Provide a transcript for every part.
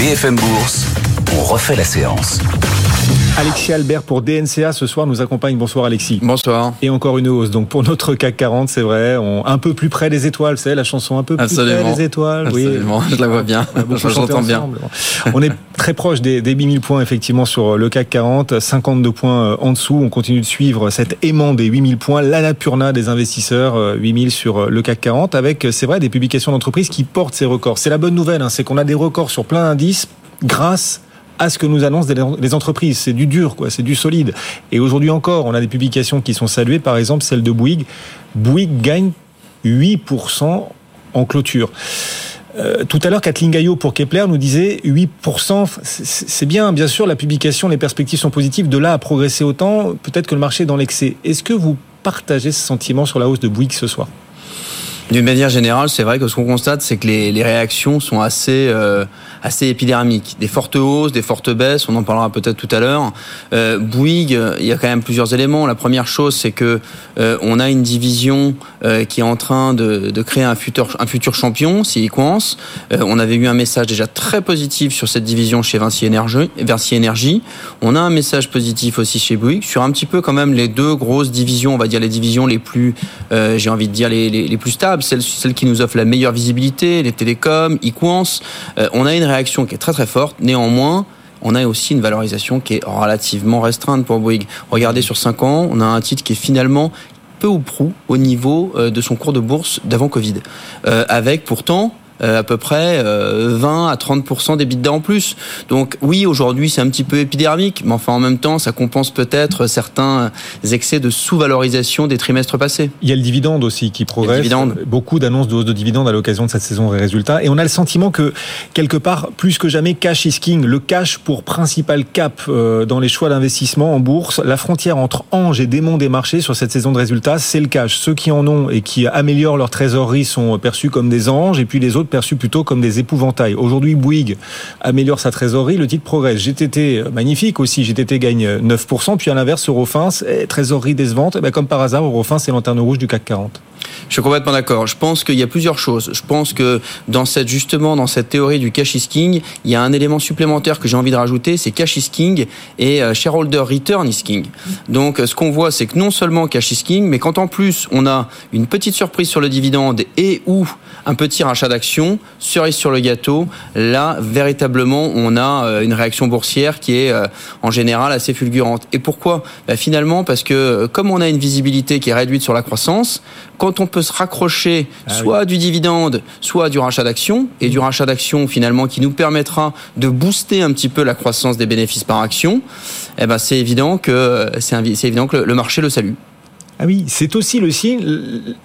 BFM Bourse, on refait la séance. Alexis Albert pour DNCA ce soir nous accompagne. Bonsoir Alexis. Bonsoir. Et encore une hausse. Donc pour notre CAC 40, c'est vrai, on, un peu plus près des étoiles, c'est la chanson un peu plus près des étoiles. Absolument, je la vois bien. J'entends bien. On est très proche des, des 8000 points effectivement sur le CAC 40, 52 points euh, en dessous. On continue de suivre cet aimant des 8000 points, l'anapurna des investisseurs, 8000 euh, sur euh, le CAC 40, avec, c'est vrai, des publications d'entreprises qui portent ces records. C'est la bonne nouvelle, hein, c'est qu'on a des records sur plein d'indices grâce à ce que nous annoncent les entreprises. C'est du dur, quoi, c'est du solide. Et aujourd'hui encore, on a des publications qui sont saluées, par exemple celle de Bouygues. Bouygues gagne 8% en clôture. Euh, tout à l'heure, Kathleen Gaillot pour Kepler nous disait 8%, c'est bien, bien sûr, la publication, les perspectives sont positives. De là à progresser autant, peut-être que le marché est dans l'excès. Est-ce que vous partagez ce sentiment sur la hausse de Bouygues ce soir? D'une manière générale, c'est vrai que ce qu'on constate, c'est que les, les, réactions sont assez, euh, assez épidermiques. Des fortes hausses, des fortes baisses, on en parlera peut-être tout à l'heure. Euh, Bouygues, il y a quand même plusieurs éléments. La première chose, c'est que euh, on a une division euh, qui est en train de, de, créer un futur, un futur champion, c'est Equance. Euh, on avait eu un message déjà très positif sur cette division chez Vinci Energy, Vinci Energy. On a un message positif aussi chez Bouygues sur un petit peu quand même les deux grosses divisions, on va dire les divisions les plus, j'ai envie de dire les, les plus stables celle, celle qui nous offre la meilleure visibilité, les télécoms, Equance. Euh, on a une réaction qui est très très forte. Néanmoins, on a aussi une valorisation qui est relativement restreinte pour Bouygues. Regardez sur 5 ans, on a un titre qui est finalement peu ou prou au niveau euh, de son cours de bourse d'avant Covid. Euh, avec pourtant à peu près 20 euh, à 30 des bidas en plus. Donc oui, aujourd'hui c'est un petit peu épidermique, mais enfin en même temps ça compense peut-être certains excès de sous-valorisation des trimestres passés. Il y a le dividende aussi qui progresse. Beaucoup d'annonces de hausse de dividendes à l'occasion de cette saison des résultats. Et on a le sentiment que quelque part, plus que jamais, cash is king. Le cash pour principal cap euh, dans les choix d'investissement en bourse. La frontière entre ange et démon des marchés sur cette saison de résultats, c'est le cash. Ceux qui en ont et qui améliorent leur trésorerie sont perçus comme des anges, et puis les autres perçus plutôt comme des épouvantails. Aujourd'hui, Bouygues améliore sa trésorerie, le titre progresse. GTT, euh, magnifique aussi, GTT gagne 9%, puis à l'inverse, Eurofins, trésorerie décevante, eh bien comme par hasard, Eurofins, c'est lanterne rouge du CAC 40. Je suis complètement d'accord. Je pense qu'il y a plusieurs choses. Je pense que dans cette justement dans cette théorie du cash is king, il y a un élément supplémentaire que j'ai envie de rajouter, c'est cash is king et euh, shareholder return is king. Donc ce qu'on voit, c'est que non seulement cash is king, mais quand en plus on a une petite surprise sur le dividende et ou un petit rachat d'actions, cerise sur le gâteau, là véritablement on a euh, une réaction boursière qui est euh, en général assez fulgurante. Et pourquoi? Bah, Finalement parce que comme on a une visibilité qui est réduite sur la croissance, quand on peut se raccrocher ah soit du dividende, soit du rachat d'actions, et du rachat d'actions finalement qui nous permettra de booster un petit peu la croissance des bénéfices par action, eh ben c'est évident que c'est évident que le marché le salue. Ah oui, c'est aussi le signe,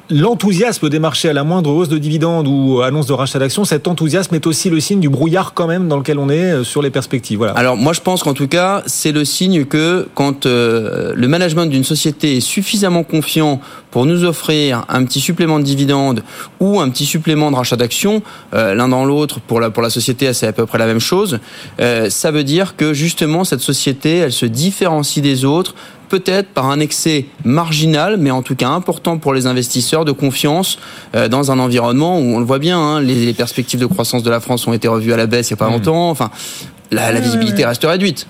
l'enthousiasme des marchés à la moindre hausse de dividendes ou annonce de rachat d'actions, cet enthousiasme est aussi le signe du brouillard quand même dans lequel on est euh, sur les perspectives. Voilà. Alors moi je pense qu'en tout cas, c'est le signe que quand euh, le management d'une société est suffisamment confiant pour nous offrir un petit supplément de dividendes ou un petit supplément de rachat d'actions, euh, l'un dans l'autre, pour la, pour la société, c'est à peu près la même chose, ça veut dire que justement cette société, elle se différencie des autres peut-être par un excès marginal, mais en tout cas important pour les investisseurs, de confiance euh, dans un environnement où on le voit bien, hein, les, perspectives de croissance de la France ont été revues à la baisse il n'y a pas mmh. longtemps. Enfin, la, visibilité reste réduite.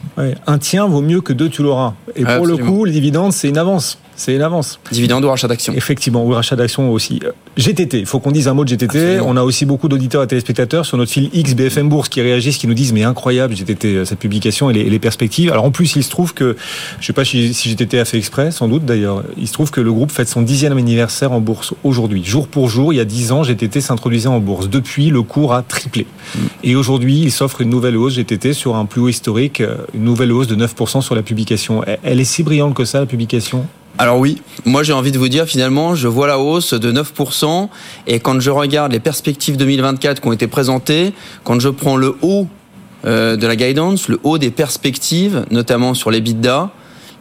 Un tien vaut mieux que deux, tu l'auras. Et pour le coup, les dividendes, c'est une avance. C'est une avance. Dividende ou rachat d'action. Effectivement, ou rachat d'action aussi. Euh, GTT, il faut qu'on dise un mot de GTT. On a aussi beaucoup d'auditeurs et téléspectateurs sur notre fil X BFM Bourse qui réagissent, qui nous disent mais incroyable GTT, euh, cette publication et les, perspectives. Alors en plus, il se trouve que, je sais pas si, GTT a fait exprès, sans doute d'ailleurs, il se trouve que le groupe fête son dixième anniversaire en bourse aujourd'hui. Jour pour jour, il y a dix ans, GTT s'introduisait en bourse. Depuis, le cours a triplé. Mm. Et aujourd'hui, il s'offre une nouvelle hausse GTT sur un plus haut historique, euh, une nouvelle hausse de 9% sur la publication. Elle est si brillante que ça, la publication? Alors oui, moi j'ai envie de vous dire finalement, je vois la hausse de 9% et quand je regarde les perspectives 2024 qui ont été présentées, quand je prends le haut euh, de la guidance, le haut des perspectives, notamment sur les bidas,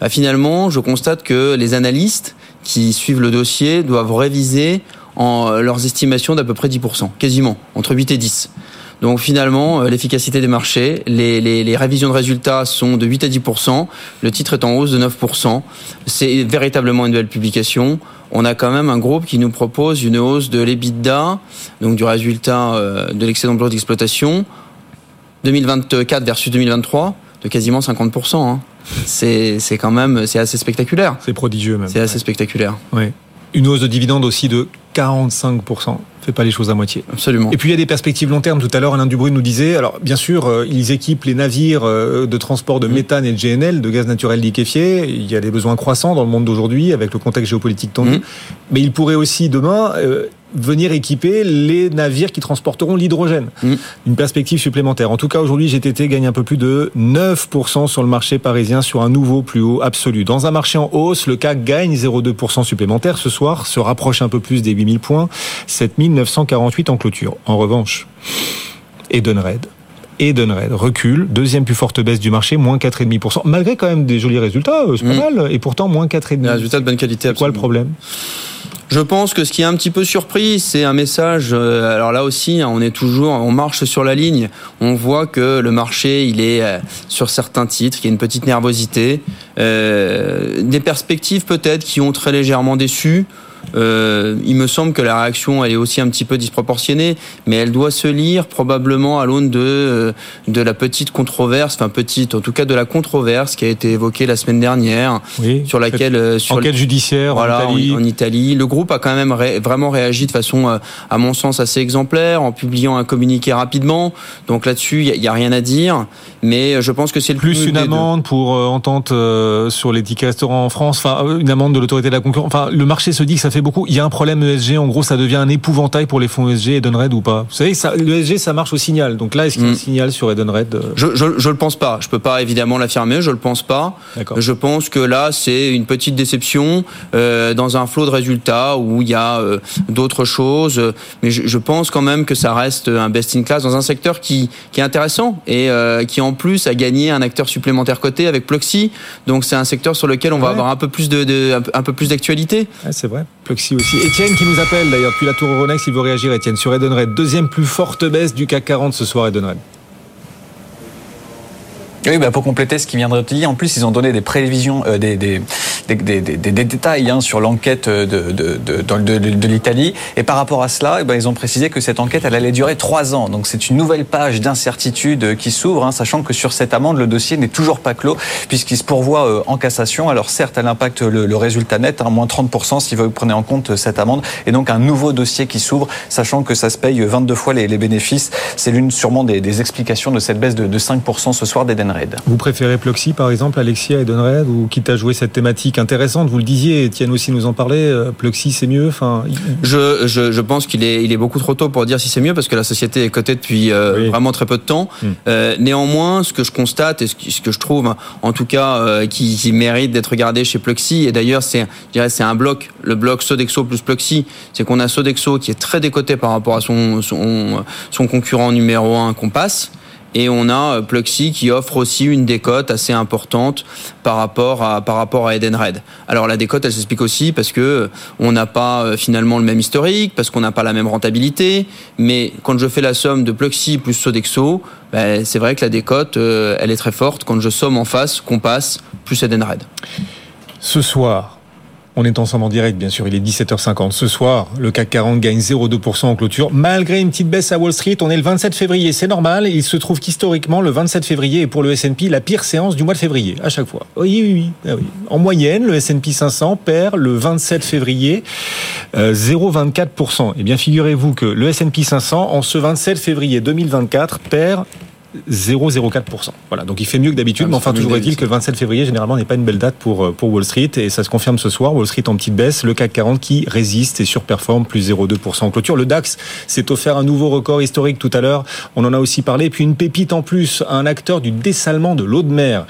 bah, finalement je constate que les analystes qui suivent le dossier doivent réviser en leurs estimations d'à peu près 10%, quasiment, entre 8 et 10. Donc finalement, euh, l'efficacité des marchés, les, les, les, révisions de résultats sont de 8 à 10% Le titre est en hausse de 9% C'est véritablement une belle publication. On a quand même un groupe qui nous propose une hausse de l'EBITDA, donc du résultat euh, de l'excédent de d'exploitation, 2024 versus 2023 de quasiment 50%. Hein. C'est quand même c'est assez spectaculaire. C'est prodigieux même. C'est assez spectaculaire. Oui. Une hausse de dividende aussi de 45% fait pas les choses à moitié. Absolument. Et puis il y a des perspectives long terme. Tout à l'heure, Alain Dubrun nous disait, alors bien sûr, euh, ils équipent les navires euh, de transport de mmh. méthane et de GNL, de gaz naturel liquéfié. Il y a des besoins croissants dans le monde d'aujourd'hui avec le contexte géopolitique tendu. Mmh. Mais ils pourraient aussi demain euh, venir équiper les navires qui transporteront l'hydrogène. Mmh. Une perspective supplémentaire. En tout cas, aujourd'hui, GTT gagne un peu plus de 9% sur le marché parisien sur un nouveau plus haut absolu. Dans un marché en hausse, le CAC gagne 0,2% supplémentaire ce soir, se rapproche un peu plus des 8000 points, 7948 en clôture. En revanche, Edenred, Edenred recule, deuxième plus forte baisse du marché, moins 4,5%, malgré quand même des jolis résultats, euh, c'est pas mmh. mal, et pourtant moins 4,5%. Des résultats de bonne qualité. Quoi le problème? Je pense que ce qui est un petit peu surpris, c'est un message. Euh, alors là aussi, hein, on est toujours, on marche sur la ligne. On voit que le marché, il est euh, sur certains titres, il y a une petite nervosité, des perspectives peut-être qui ont très légèrement déçu. Euh, il me semble que la réaction elle est aussi un petit peu disproportionnée, mais elle doit se lire probablement à l'aune de euh, de la petite controverse, enfin petite, en tout cas de la controverse qui a été évoquée la semaine dernière, sur laquelle euh, sur enquête judiciaire voilà, en, Italie. En, Italie. Le groupe a quand même vraiment réagi de façon, euh, à mon sens, assez exemplaire en publiant un communiqué rapidement. Donc là-dessus, il y, a rien à dire, mais je pense que c'est le plus une amende pour entente sur les tickets restaurants en France, enfin une amende de l'autorité de la concurrence. Enfin, le marché se dit que ça fait beaucoup. Il y a un problème ESG, en gros, ça devient un épouvantail pour les fonds ESG Edenred ou pas Vous savez, ça, l'ESG, ça marche au signal. Donc là, est-ce qu'il y a un mm. signal sur Edenred euh je, je, je le pense pas. Je peux pas évidemment l'affirmer. Je le pense pas. Je pense que là, c'est une petite déception euh, dans un flot de résultats où il y a euh, d'autres choses. Mais je, je, pense quand même que ça reste un best in class dans un secteur qui, qui est intéressant et euh, qui en plus a gagné un acteur supplémentaire coté avec Ploxy. Donc c'est un secteur sur lequel on va avoir un peu plus de, de un peu plus d'actualité. Ouais, c'est vrai aussi. Étienne qui nous appelle d'ailleurs depuis la Tour Euronext, il veut réagir Étienne sur Edenred. Deuxième plus forte baisse du CAC 40 ce soir Edenred. Oui, bah pour compléter ce qui vient de dire, en plus ils ont donné des prévisions, euh, des, des, des, des, détails hein, sur l'enquête de, de, de, de, l'Italie. Et par rapport à cela, eh ben, ils ont précisé que cette enquête elle allait durer trois ans. Donc c'est une nouvelle page d'incertitude qui s'ouvre, hein, sachant que sur cette amende, le dossier n'est toujours pas clos puisqu'il se pourvoit euh, en cassation. Alors certes, elle impacte le, le résultat net, hein, moins 30% si vous prenez en compte cette amende, et donc un nouveau dossier qui s'ouvre, sachant que ça se paye 22 fois les, les bénéfices. C'est l'une sûrement des, explications de cette baisse de, 5% ce soir vous préférez Ploxy, par exemple, Alexia et Donred, ou quitte à jouer cette thématique intéressante Vous le disiez, Etienne aussi nous en parlait, euh, Ploxy c'est mieux enfin... je, je, je, pense qu'il est, il est beaucoup trop tôt pour dire si c'est mieux, parce que la société est cotée depuis euh, vraiment très peu de temps. Hmm. Euh, néanmoins, ce que je constate et ce que, je trouve, en tout cas, euh, qui, qui, mérite d'être regardé chez Ploxy, et d'ailleurs, c'est, c'est un bloc, le bloc Sodexo plus Ploxy, c'est qu'on a Sodexo qui est très décoté par rapport à son, son, son concurrent numéro un Compass. Et on a euh, Pluxy qui offre aussi une décote assez importante par rapport à, par rapport à Edenred. Alors la décote, elle s'explique aussi parce que euh, on n'a pas euh, finalement le même historique, parce qu'on n'a pas la même rentabilité. Mais quand je fais la somme de Pluxy plus Sodexo, ben, c'est vrai que la décote, elle est très forte quand je somme en face passe plus Edenred. Ce soir, on est ensemble en direct, bien sûr. Il est 17h50. Ce soir, le CAC 40 gagne 0,2% en clôture. Malgré une petite baisse à Wall Street, on est le 27 février. C'est normal. Il se trouve qu'historiquement, le 27 février est pour le S&P la pire séance du mois de février, à chaque fois. Oui, oui, oui. Ah en moyenne, le S&P 500 perd le 27 février 0,24%. Euh, eh bien, figurez-vous que le S&P 500, en ce 27 février 2024, perd 0,04%. Voilà, donc il fait mieux que d'habitude, ah, mais enfin toujours est-il que le 27 février généralement n'est pas une belle date pour euh, pour Wall Street et ça se confirme ce soir. Wall Street en petite baisse, le CAC 40 qui résiste et surperforme plus 0,2% en clôture. Le DAX s'est offert un nouveau record historique tout à l'heure. On en a aussi parlé. puis une pépite en plus, un acteur du dessalement de l'eau de mer,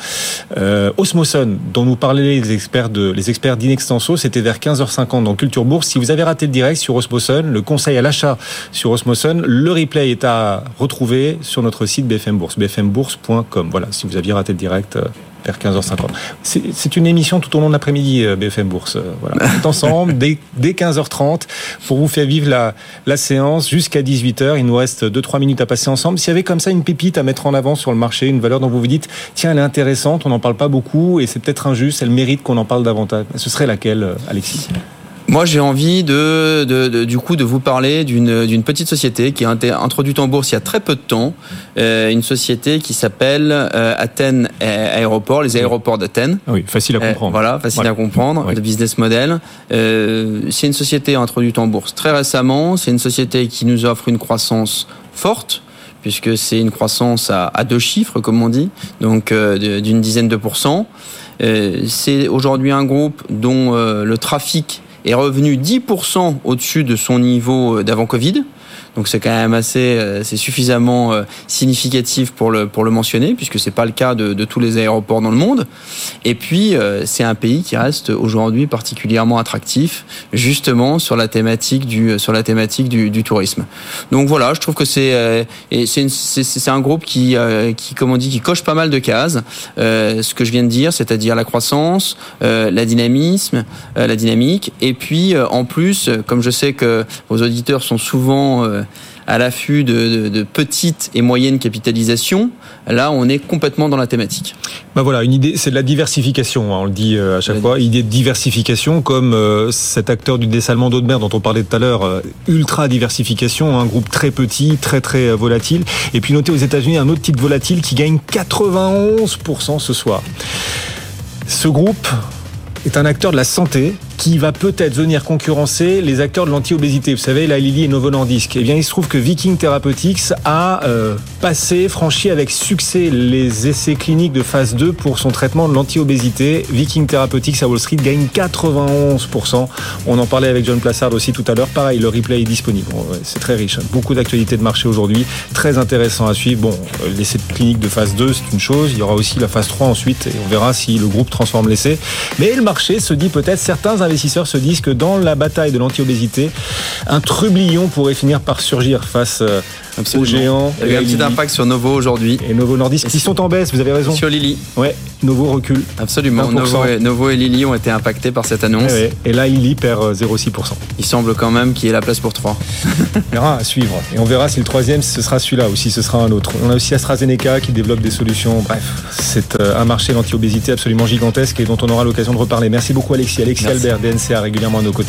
euh, Osmoson, dont nous parlaient les experts de les experts d'Inextenso. C'était vers 15h50 dans Culture Bourse. Si vous avez raté le direct sur Osmoson, le conseil à l'achat sur Osmoson, le replay est à retrouver sur notre site BFM Bourse, bfmbourse.com. Voilà, si vous aviez raté le direct euh, vers 15h50. C'est une émission tout au long de l'après-midi, euh, BFM Bourse. Euh, voilà. On est ensemble dès, 15h30 pour vous faire vivre la, la séance jusqu'à 18h. Il nous reste 2-3 minutes à passer ensemble. S'il y avait comme ça une pépite à mettre en avant sur le marché, une valeur dont vous vous dites, tiens, elle est intéressante, on n'en parle pas beaucoup et c'est peut-être injuste, elle mérite qu'on en parle davantage, ce serait laquelle, Alexis? Moi, j'ai envie de, de, de, du coup de vous parler d'une petite société qui a été introduite en bourse il y a très peu de temps, euh, une société qui s'appelle euh, Athènes Aéroport, les aéroports d'Athènes. Ah oui, facile à Euh, comprendre. voilà, facile Voilà. à comprendre, Oui. le business model. Euh, c'est une société introduite en bourse très récemment. C'est une société qui nous offre une croissance forte puisque c'est une croissance à, à deux chiffres, comme on dit, donc euh, d'une dizaine de pourcents. Euh, c'est aujourd'hui un groupe dont euh, le trafic est revenu 10% au-dessus de son niveau euh, d'avant Covid. Donc c'est quand même assez, euh, c'est suffisamment euh, significatif pour le pour le mentionner, puisque c'est pas le cas de, de tous les aéroports dans le monde. Et puis euh, c'est un pays qui reste aujourd'hui particulièrement attractif, justement sur la thématique du sur la thématique du, du tourisme. Donc voilà, je trouve que c'est et c'est c'est un groupe qui qui comme on dit qui coche pas mal de cases. Ce que je viens de dire, c'est-à-dire la croissance, la dynamisme, la dynamique, et puis en plus, comme je sais que vos auditeurs sont souvent euh, à l'affût de, de, de petites et moyennes capitalisations, là on est complètement dans la thématique. Bah voilà, une idée, c'est de la diversification. hein, on le dit euh, à chaque La- fois. Idée de diversification, comme euh, cet acteur du dessalement d'eau de mer dont on parlait tout à l'heure, euh, ultra diversification, un groupe très petit, très très euh, volatile. Et puis notez aux États-Unis un autre titre volatile qui gagne 91% ce soir. Ce groupe est un acteur de la santé qui va peut-être venir concurrencer les acteurs de l'anti-obésité. Vous savez, la Lilly et Novo Nordisk. Eh bien, il se trouve que Viking Therapeutics a euh, passé, franchi avec succès les essais cliniques de phase 2 pour son traitement de l'anti-obésité. Viking Therapeutics à Wall Street gagne 91%. On en parlait avec John Plassard aussi tout à l'heure. Pareil, le replay est disponible. C'est très riche. hein. Beaucoup d'actualités de marché aujourd'hui. Très intéressant à suivre. Bon, euh, l'essai clinique de phase 2, c'est une chose. Il y aura aussi la phase 3 ensuite et on verra si le groupe transforme l'essai. Mais le marché se dit peut-être, certains investisseurs se disent que dans la bataille de l'anti-obésité, un trublion pourrait finir par surgir face euh, aux géants. Il y a eu un petit impact sur Novo aujourd'hui. Et Novo Nordisk qui sont en baisse, vous avez raison. Sur Lilly, Ouais, Novo recule. absolument. 1%. Novo et, Novo et Lilly ont été impactés par cette annonce. Ouais. Et là, Lilly perd euh, 0,6%. Il semble quand même qu'il y ait la place pour trois. On verra à suivre. Et on verra si le troisième, ce sera celui-là ou si ce sera un autre. On a aussi AstraZeneca qui développe des solutions. Bref, c'est euh, un marché d'anti-obésité absolument gigantesque et dont on aura l'occasion de reparler. Merci beaucoup Alexis. Alexis Merci. Albert, DNCA, régulièrement à nos côtés.